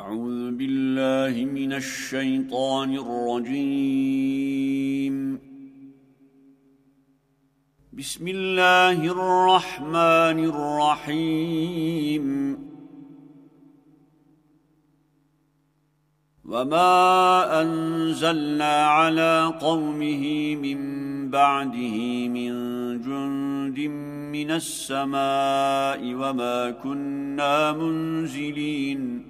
أعوذ بالله من الشيطان الرجيم. بسم الله الرحمن الرحيم. وما أنزلنا على قومه من بعده من جند من السماء وما كنا منزلين.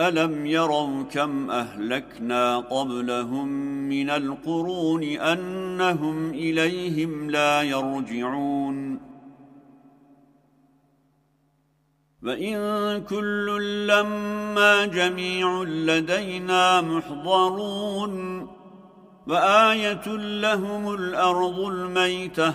ألم يروا كم أهلكنا قبلهم من القرون أنهم إليهم لا يرجعون. وإن كل لما جميع لدينا محضرون وآية لهم الأرض الميتة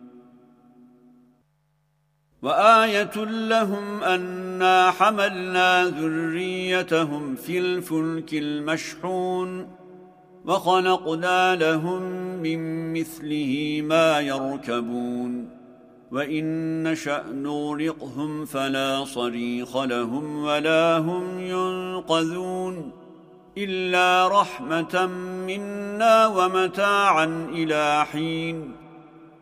وآية لهم أنا حملنا ذريتهم في الفلك المشحون وخلقنا لهم من مثله ما يركبون وإن نشأ نورقهم فلا صريخ لهم ولا هم ينقذون إلا رحمة منا ومتاعا إلى حين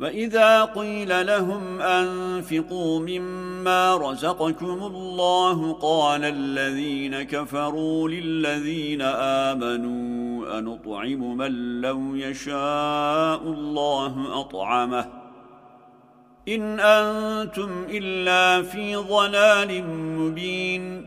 وإذا قيل لهم أنفقوا مما رزقكم الله قال الذين كفروا للذين آمنوا أنطعم من لو يشاء الله أطعمه إن أنتم إلا في ضلال مبين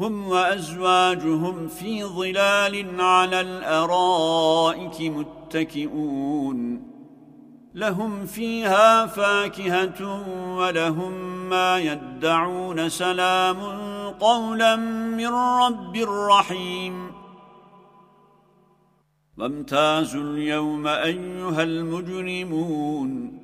هم وأزواجهم في ظلال على الأرائك متكئون. لهم فيها فاكهة ولهم ما يدعون سلام قولا من رب رحيم. وامتازوا اليوم أيها المجرمون.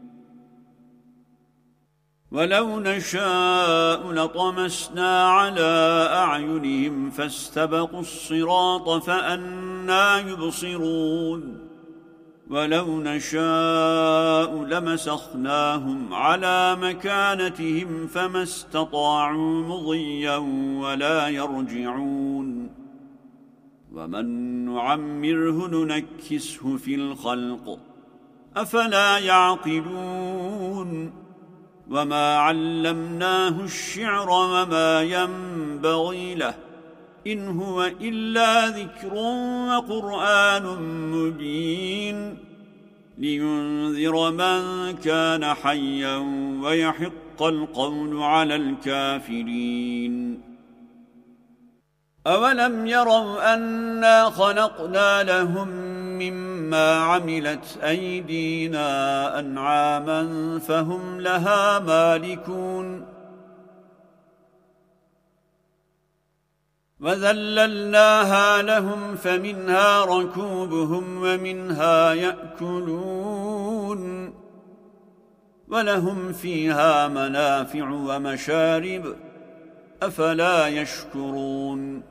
ولو نشاء لطمسنا على أعينهم فاستبقوا الصراط فأنا يبصرون. ولو نشاء لمسخناهم على مكانتهم فما استطاعوا مضيا ولا يرجعون. ومن نعمره ننكسه في الخلق أفلا يعقلون. وما علمناه الشعر وما ينبغي له إن هو إلا ذكر وقرآن مبين لينذر من كان حيا ويحق القول على الكافرين أولم يروا أنا خلقنا لهم مما عملت أيدينا أنعاما فهم لها مالكون. وذللناها لهم فمنها ركوبهم ومنها يأكلون. ولهم فيها منافع ومشارب أفلا يشكرون.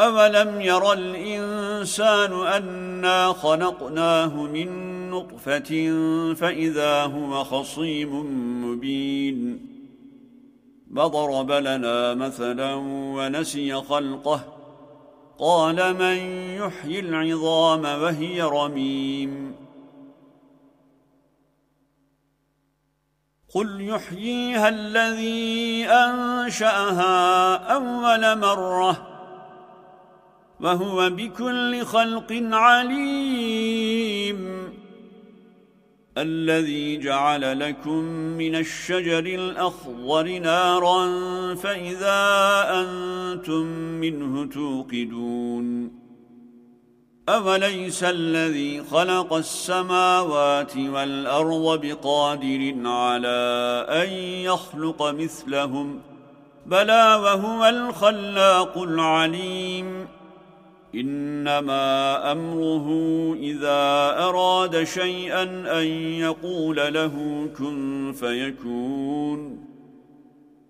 أولم يرى الإنسان أنا خلقناه من نطفة فإذا هو خصيم مبين فضرب لنا مثلا ونسي خلقه قال من يحيي العظام وهي رميم قل يحييها الذي أنشأها أول مرة وهو بكل خلق عليم. الذي جعل لكم من الشجر الأخضر نارا فإذا أنتم منه توقدون. أوليس الذي خلق السماوات والأرض بقادر على أن يخلق مثلهم؟ بلى وهو الخلاق العليم. إنما أمره إذا أراد شيئا أن يقول له كن فيكون.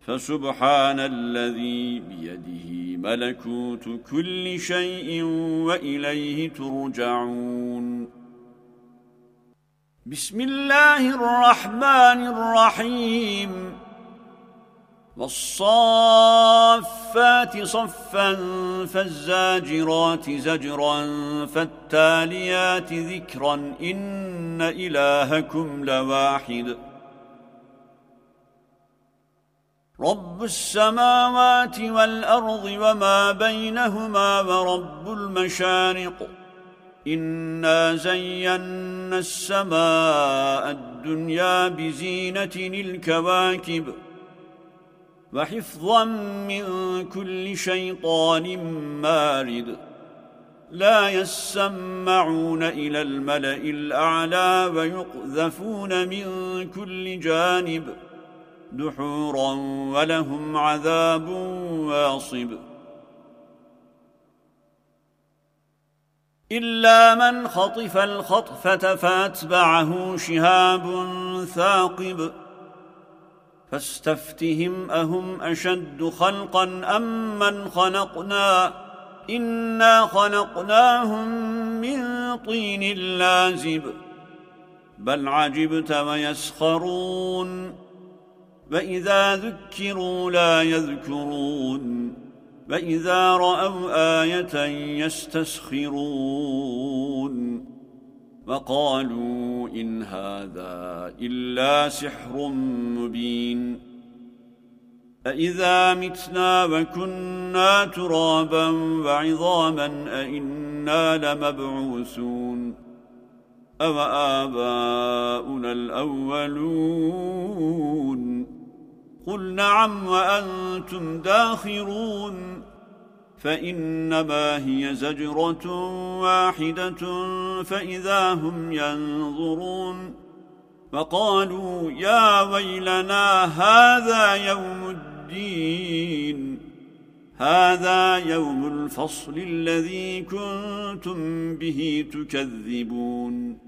فسبحان الذي بيده ملكوت كل شيء وإليه ترجعون. بسم الله الرحمن الرحيم. والصافات صفا فالزاجرات زجرا فالتاليات ذكرا إن إلهكم لواحد. رب السماوات والأرض وما بينهما ورب المشارق. إنا زينا السماء الدنيا بزينة الكواكب. وحفظا من كل شيطان مارد. لا يسمعون إلى الملأ الأعلى ويقذفون من كل جانب دحورا ولهم عذاب واصب. إلا من خطف الخطفة فأتبعه شهاب ثاقب. فاستفتهم أهم أشد خلقا أم من خلقنا؟ إنا خلقناهم من طين لازب. بل عجبت ويسخرون. وإذا ذكروا لا يذكرون. وإذا رأوا آية يستسخرون. وقالوا إن هذا إلا سحر مبين أإذا متنا وكنا ترابا وعظاما أئنا لمبعوثون أو آباؤنا الأولون قل نعم وأنتم داخرون فإنما هي زجرة واحدة فإذا هم ينظرون فقالوا يا ويلنا هذا يوم الدين هذا يوم الفصل الذي كنتم به تكذبون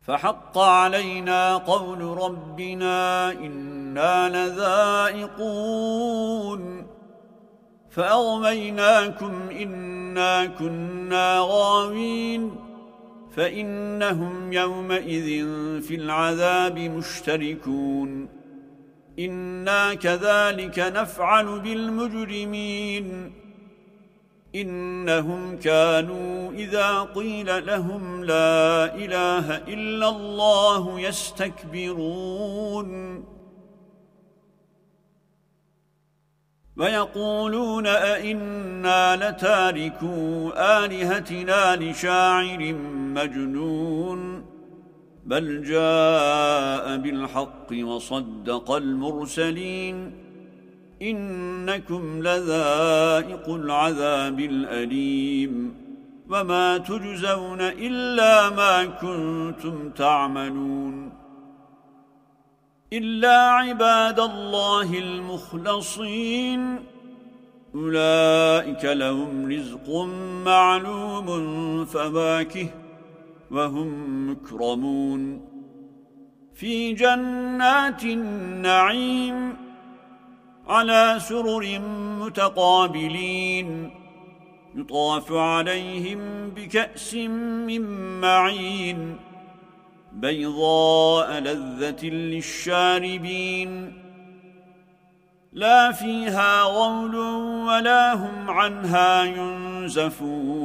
فحق علينا قول ربنا إنا لذائقون. فأغميناكم إنا كنا غاوين. فإنهم يومئذ في العذاب مشتركون. إنا كذلك نفعل بالمجرمين. إنهم كانوا إذا قيل لهم لا إله إلا الله يستكبرون. ويقولون أئنا لتاركوا آلهتنا لشاعر مجنون. بل جاء بالحق وصدق المرسلين. إنكم لذائق العذاب الأليم وما تجزون إلا ما كنتم تعملون إلا عباد الله المخلصين أولئك لهم رزق معلوم فواكه وهم مكرمون في جنات النعيم على سرر متقابلين يطاف عليهم بكأس من معين بيضاء لذة للشاربين لا فيها غول ولا هم عنها ينزفون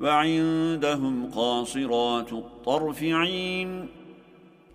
وعندهم قاصرات الطرفعين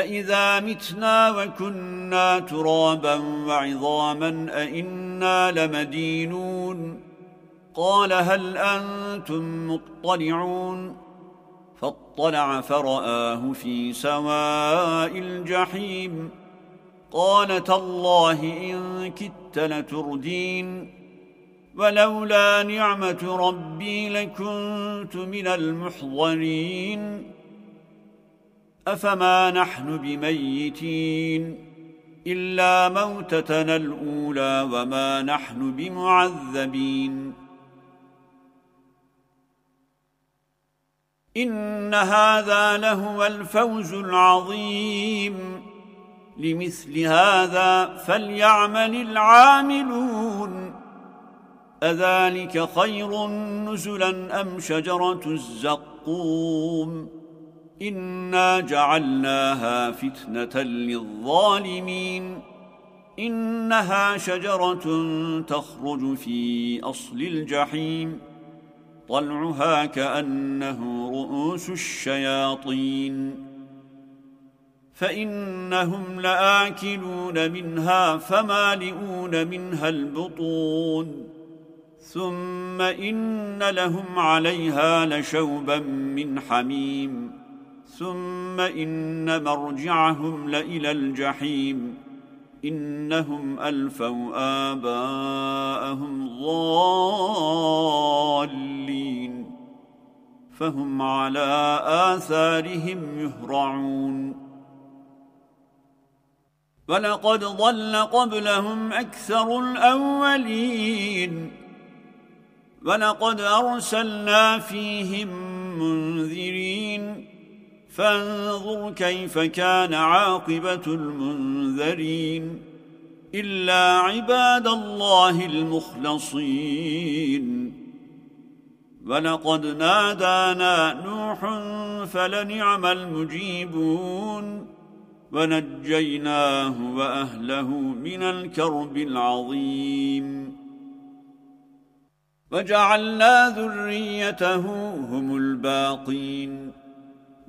أئذا متنا وكنا ترابا وعظاما أئنا لمدينون. قال هل أنتم مطلعون؟ فاطلع فرآه في سواء الجحيم. قال تالله إن كدت لتردين. ولولا نعمة ربي لكنت من المحضرين. أفما نحن بميتين إلا موتتنا الأولى وما نحن بمعذبين. إن هذا لهو الفوز العظيم. لمثل هذا فليعمل العاملون. أذلك خير نزلا أم شجرة الزقوم؟ إنا جعلناها فتنة للظالمين. إنها شجرة تخرج في أصل الجحيم. طلعها كأنه رؤوس الشياطين. فإنهم لآكلون منها فمالئون منها البطون. ثم إن لهم عليها لشوبا من حميم. ثم إن مرجعهم لإلى الجحيم. إنهم ألفوا آباءهم ضالين. فهم على آثارهم يهرعون. ولقد ضل قبلهم أكثر الأولين. ولقد أرسلنا فيهم منذرين. فانظر كيف كان عاقبة المنذرين إلا عباد الله المخلصين. ولقد نادانا نوح فلنعم المجيبون. ونجيناه وأهله من الكرب العظيم. وجعلنا ذريته هم الباقين.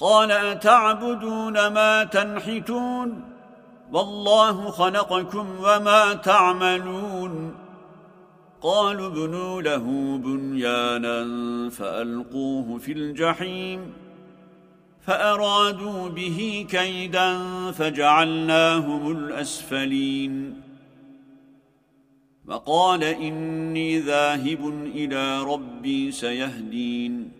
قال أتعبدون ما تنحتون والله خلقكم وما تعملون قالوا ابنوا له بنيانا فألقوه في الجحيم فأرادوا به كيدا فجعلناهم الأسفلين وقال إني ذاهب إلى ربي سيهدين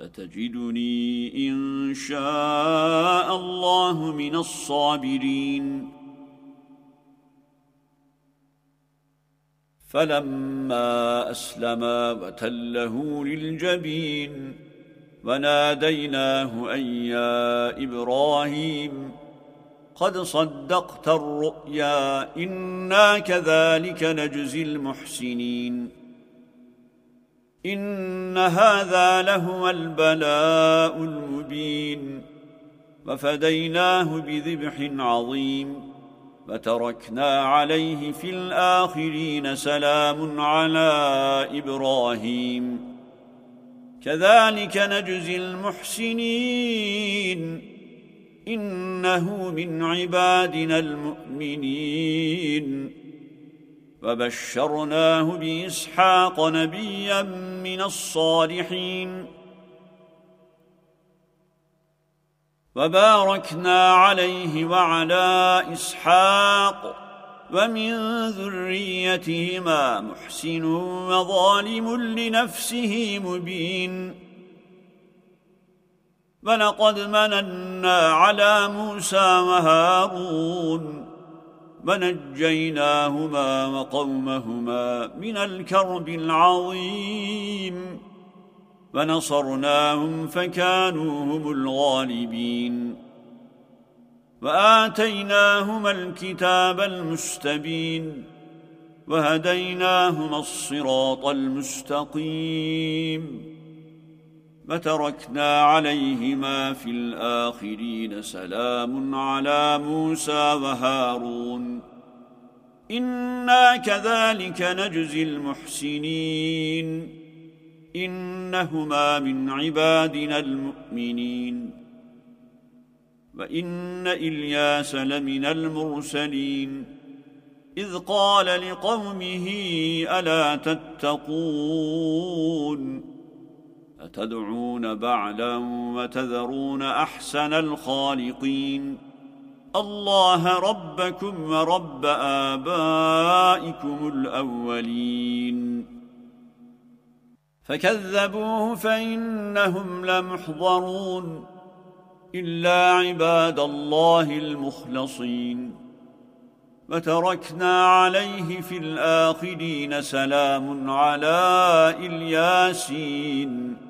ستجدني إن شاء الله من الصابرين. فلما أسلما وتله للجبين وناديناه أن يا إبراهيم قد صدقت الرؤيا إنا كذلك نجزي المحسنين. إن هذا لهو البلاء المبين. وفديناه بذبح عظيم. فتركنا عليه في الآخرين سلام على إبراهيم. كذلك نجزي المحسنين. إنه من عبادنا المؤمنين. وبشرناه بإسحاق نبيا من الصالحين. وباركنا عليه وعلى إسحاق ومن ذريتهما محسن وظالم لنفسه مبين. ولقد مننا على موسى وهارون ونجيناهما وقومهما من الكرب العظيم. ونصرناهم فكانوا هم الغالبين. وآتيناهما الكتاب المستبين. وهديناهما الصراط المستقيم. فتركنا عليهما في الآخرين سلام على موسى وهارون. إنا كذلك نجزي المحسنين. إنهما من عبادنا المؤمنين. وإن إلياس لمن المرسلين. إذ قال لقومه ألا تتقون؟ أتدعون بعلا وتذرون أحسن الخالقين؟ الله ربكم ورب آبائكم الأولين. فكذبوه فإنهم لمحضرون إلا عباد الله المخلصين. وتركنا عليه في الآخرين سلام على الياسين.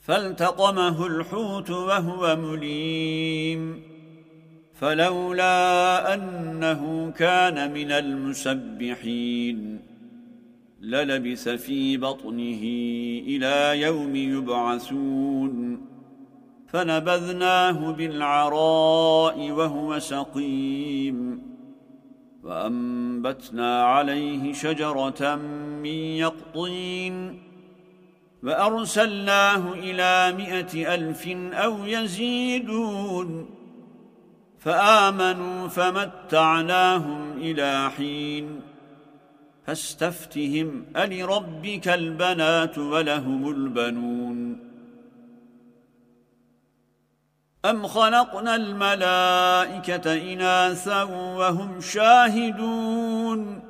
فالتقمه الحوت وهو مليم. فلولا أنه كان من المسبحين للبث في بطنه إلى يوم يبعثون. فنبذناه بالعراء وهو سقيم. وأنبتنا عليه شجرة من يقطين. وأرسلناه إلى مئة ألف أو يزيدون. فآمنوا فمتعناهم إلى حين. فاستفتهم ألربك البنات ولهم البنون. أم خلقنا الملائكة إناثا وهم شاهدون؟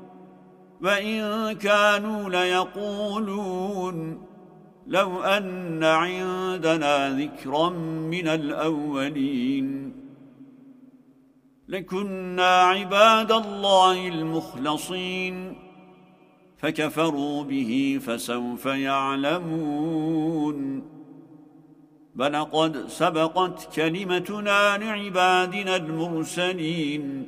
وإن كانوا ليقولون لو أن عندنا ذكرا من الأولين لكنا عباد الله المخلصين فكفروا به فسوف يعلمون بلقد سبقت كلمتنا لعبادنا المرسلين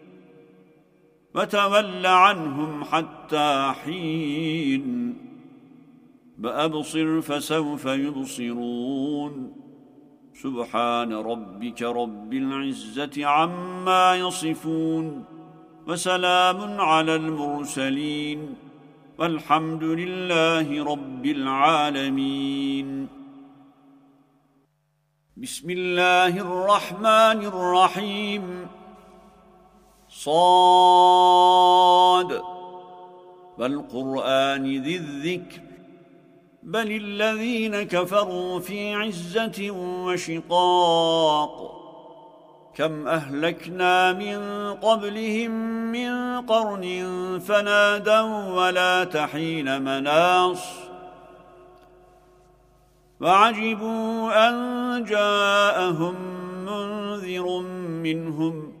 وتول عنهم حتى حين. بأبصر فسوف يبصرون. سبحان ربك رب العزة عما يصفون. وسلام على المرسلين. والحمد لله رب العالمين. بسم الله الرحمن الرحيم. صاد. والقرآن ذي الذكر. بل الذين كفروا في عزة وشقاق. كم أهلكنا من قبلهم من قرن فنادوا ولا تحين مناص. وعجبوا أن جاءهم منذر منهم.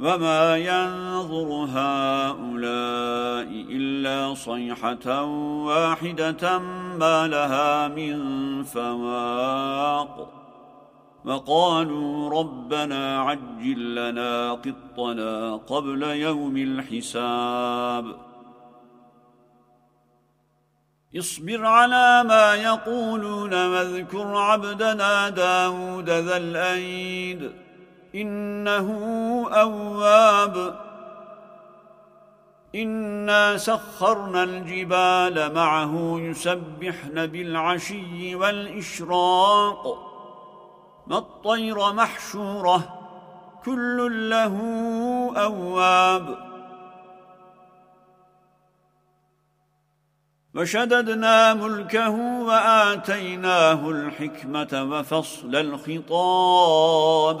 وما ينظر هؤلاء إلا صيحة واحدة ما لها من فواق وقالوا ربنا عجل لنا قطنا قبل يوم الحساب اصبر على ما يقولون واذكر عبدنا داود ذا الأيد إنه أواب. إنا سخرنا الجبال معه يسبحن بالعشي والإشراق. ما الطير محشورة كل له أواب. وشددنا ملكه وآتيناه الحكمة وفصل الخطاب.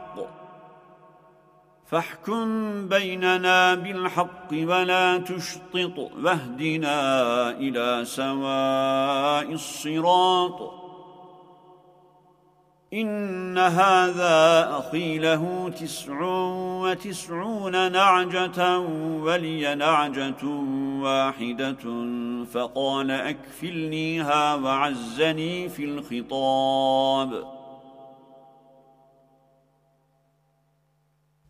فاحكم بيننا بالحق ولا تشطط واهدنا إلى سواء الصراط. إن هذا أخي له تسع وتسعون نعجة ولي نعجة واحدة فقال أكفلنيها وعزني في الخطاب.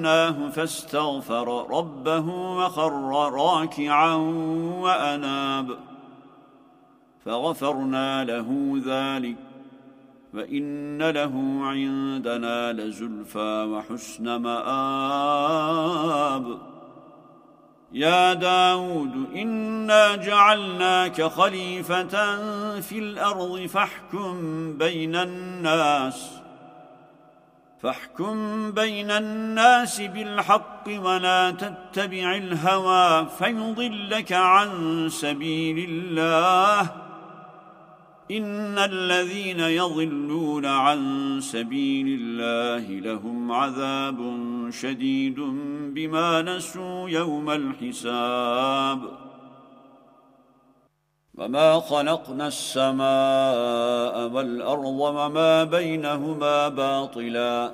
فتناه فاستغفر ربه وخر راكعا وأناب فغفرنا له ذلك وإن له عندنا لزلفى وحسن مآب يا داود إنا جعلناك خليفة في الأرض فاحكم بين الناس فاحكم بين الناس بالحق ولا تتبع الهوى فيضلك عن سبيل الله. إن الذين يضلون عن سبيل الله لهم عذاب شديد بما نسوا يوم الحساب. وما خلقنا السماء والأرض وما بينهما باطلا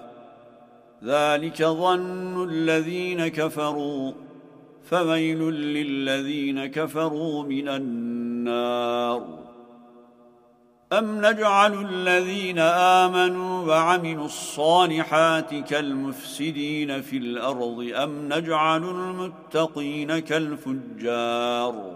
ذلك ظن الذين كفروا فويل للذين كفروا من النار أم نجعل الذين آمنوا وعملوا الصالحات كالمفسدين في الأرض أم نجعل المتقين كالفجار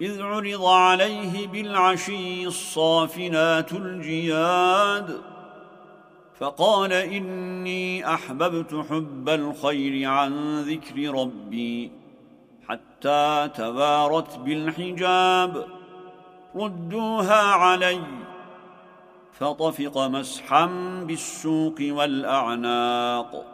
إذ عرض عليه بالعشي الصافنات الجياد فقال إني أحببت حب الخير عن ذكر ربي حتى توارت بالحجاب. ردوها عليّ فطفق مسحا بالسوق والأعناق.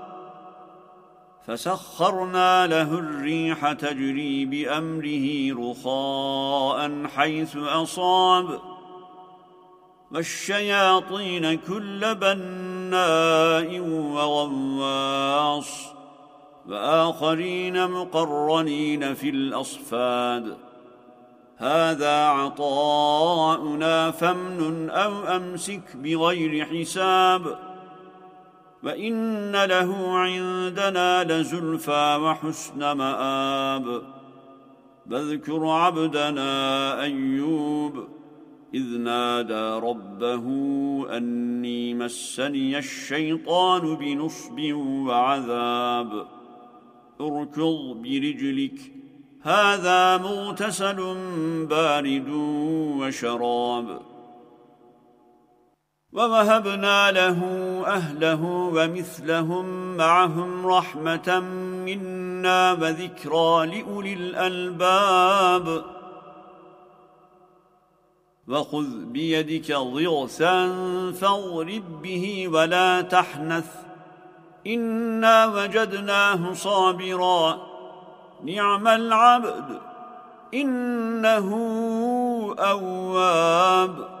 فسخرنا له الريح تجري بأمره رخاء حيث أصاب. والشياطين كل بناء وغواص. وآخرين مقرنين في الأصفاد. هذا عطاؤنا فمن أو أمسك بغير حساب. وإن له عندنا لزلفى وحسن مآب فاذكر عبدنا أيوب إذ نادى ربه أني مسني الشيطان بنصب وعذاب اركض برجلك هذا مغتسل بارد وشراب ووهبنا له أهله ومثلهم معهم رحمة منا وذكرى لأولي الألباب وخذ بيدك ضغثا فاضرب به ولا تحنث إنا وجدناه صابراً نعم العبد إنه أواب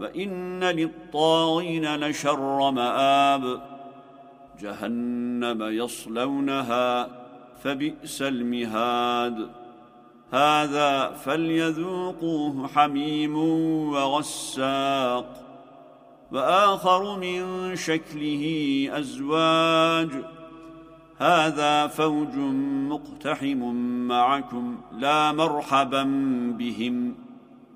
وإن للطاغين لشر مآب. جهنم يصلونها فبئس المهاد. هذا فليذوقوه حميم وغساق. وآخر من شكله أزواج. هذا فوج مقتحم معكم لا مرحبا بهم.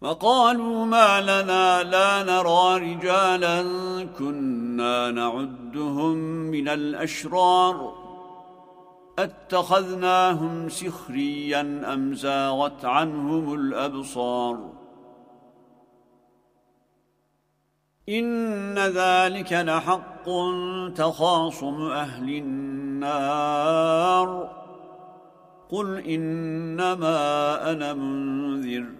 وقالوا ما لنا لا نرى رجالا كنا نعدهم من الأشرار أتخذناهم سخريا أم زاغت عنهم الأبصار إن ذلك لحق تخاصم أهل النار قل إنما أنا منذر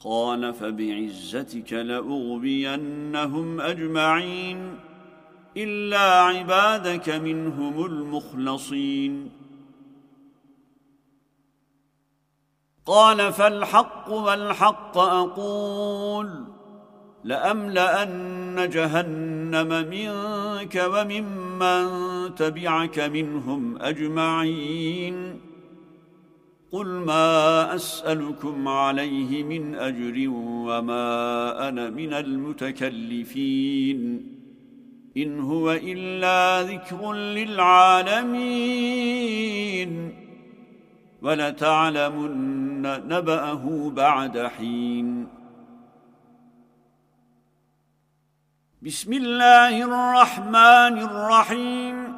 قال فبعزتك لأغبينهم أجمعين إلا عبادك منهم المخلصين. قال فالحق والحق أقول لأملأن جهنم منك وممن تبعك منهم أجمعين. قل ما أسألكم عليه من أجر وما أنا من المتكلفين إن هو إلا ذكر للعالمين ولتعلمن نبأه بعد حين. بسم الله الرحمن الرحيم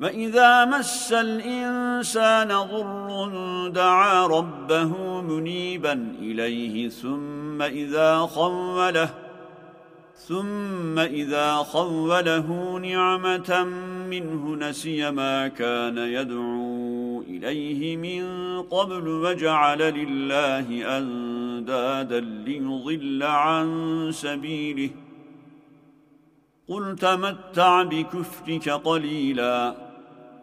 وإذا مس الإنسان ضر دعا ربه منيبا إليه ثم إذا خوله ثم إذا خوله نعمة منه نسي ما كان يدعو إليه من قبل وجعل لله أندادا ليضل عن سبيله قل تمتع بكفرك قليلا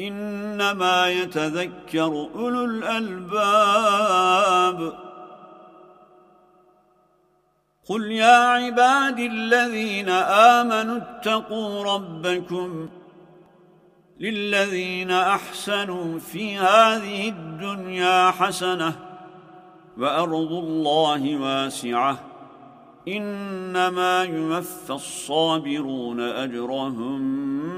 إنما يتذكر أولو الألباب. قل يا عبادي الذين آمنوا اتقوا ربكم للذين أحسنوا في هذه الدنيا حسنة وأرض الله واسعة. إنما يوفى الصابرون أجرهم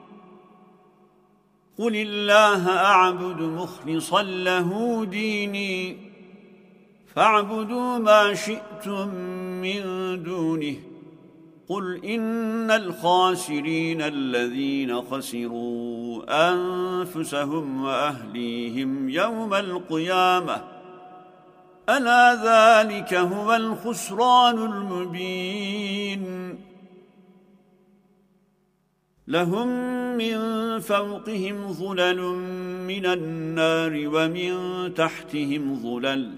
قل الله أعبد مخلصا له ديني فاعبدوا ما شئتم من دونه قل إن الخاسرين الذين خسروا أنفسهم وأهليهم يوم القيامة ألا ذلك هو الخسران المبين لهم من فوقهم ظلل من النار ومن تحتهم ظلل.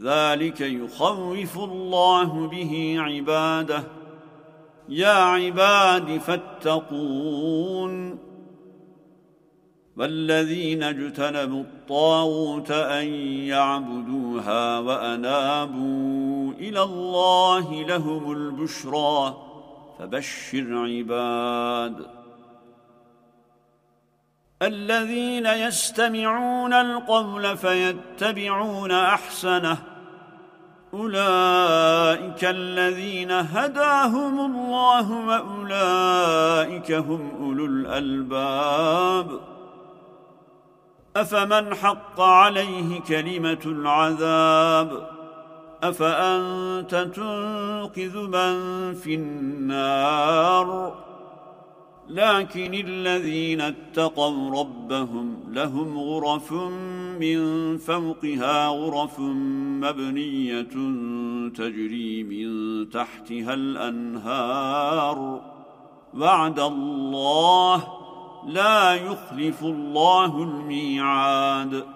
ذلك يخوف الله به عباده. يا عباد فاتقون. والذين اجتنبوا الطاغوت أن يعبدوها وأنابوا إلى الله لهم البشرى. فبشر عباد الذين يستمعون القول فيتبعون أحسنه. أولئك الذين هداهم الله وأولئك هم أولو الألباب. أفمن حق عليه كلمة العذاب؟ أفأنت تنقذ من في النار؟ لكن الذين اتقوا ربهم لهم غرف من فوقها غرف مبنية تجري من تحتها الأنهار. وعد الله لا يخلف الله الميعاد.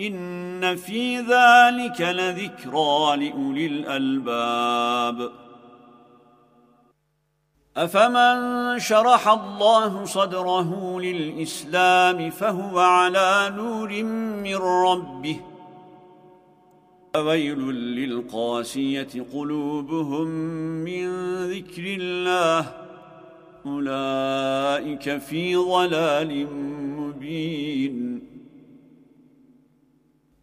إن في ذلك لذكرى لأولي الألباب. أفمن شرح الله صدره للإسلام فهو على نور من ربه. أويل للقاسية قلوبهم من ذكر الله. أولئك في ضلال مبين.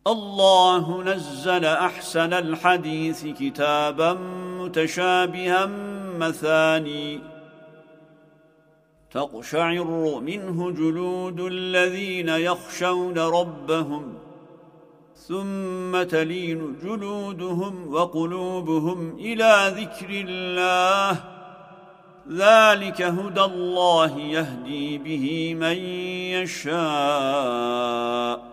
الله نزل أحسن الحديث كتابا متشابها مثاني. تقشعر منه جلود الذين يخشون ربهم ثم تلين جلودهم وقلوبهم إلى ذكر الله. ذلك هدى الله يهدي به من يشاء.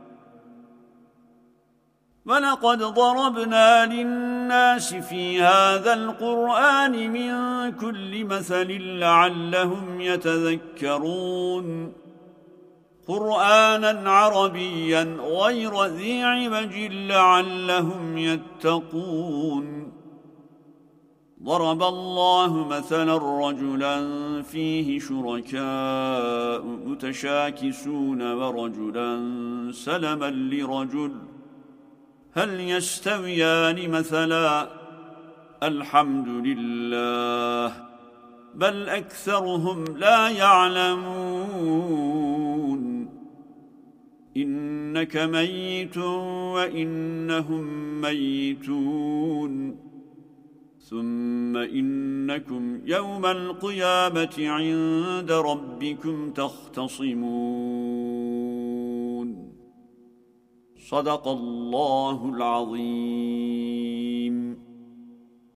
ولقد ضربنا للناس في هذا القرآن من كل مثل لعلهم يتذكرون. قرآنا عربيا غير ذي عبج لعلهم يتقون. ضرب الله مثلا رجلا فيه شركاء متشاكسون ورجلا سلما لرجل هل يستويان مثلا؟ الحمد لله بل أكثرهم لا يعلمون. إنك ميت وإنهم ميتون. ثم إنكم يوم القيامة عند ربكم تختصمون. صدق الله العظيم.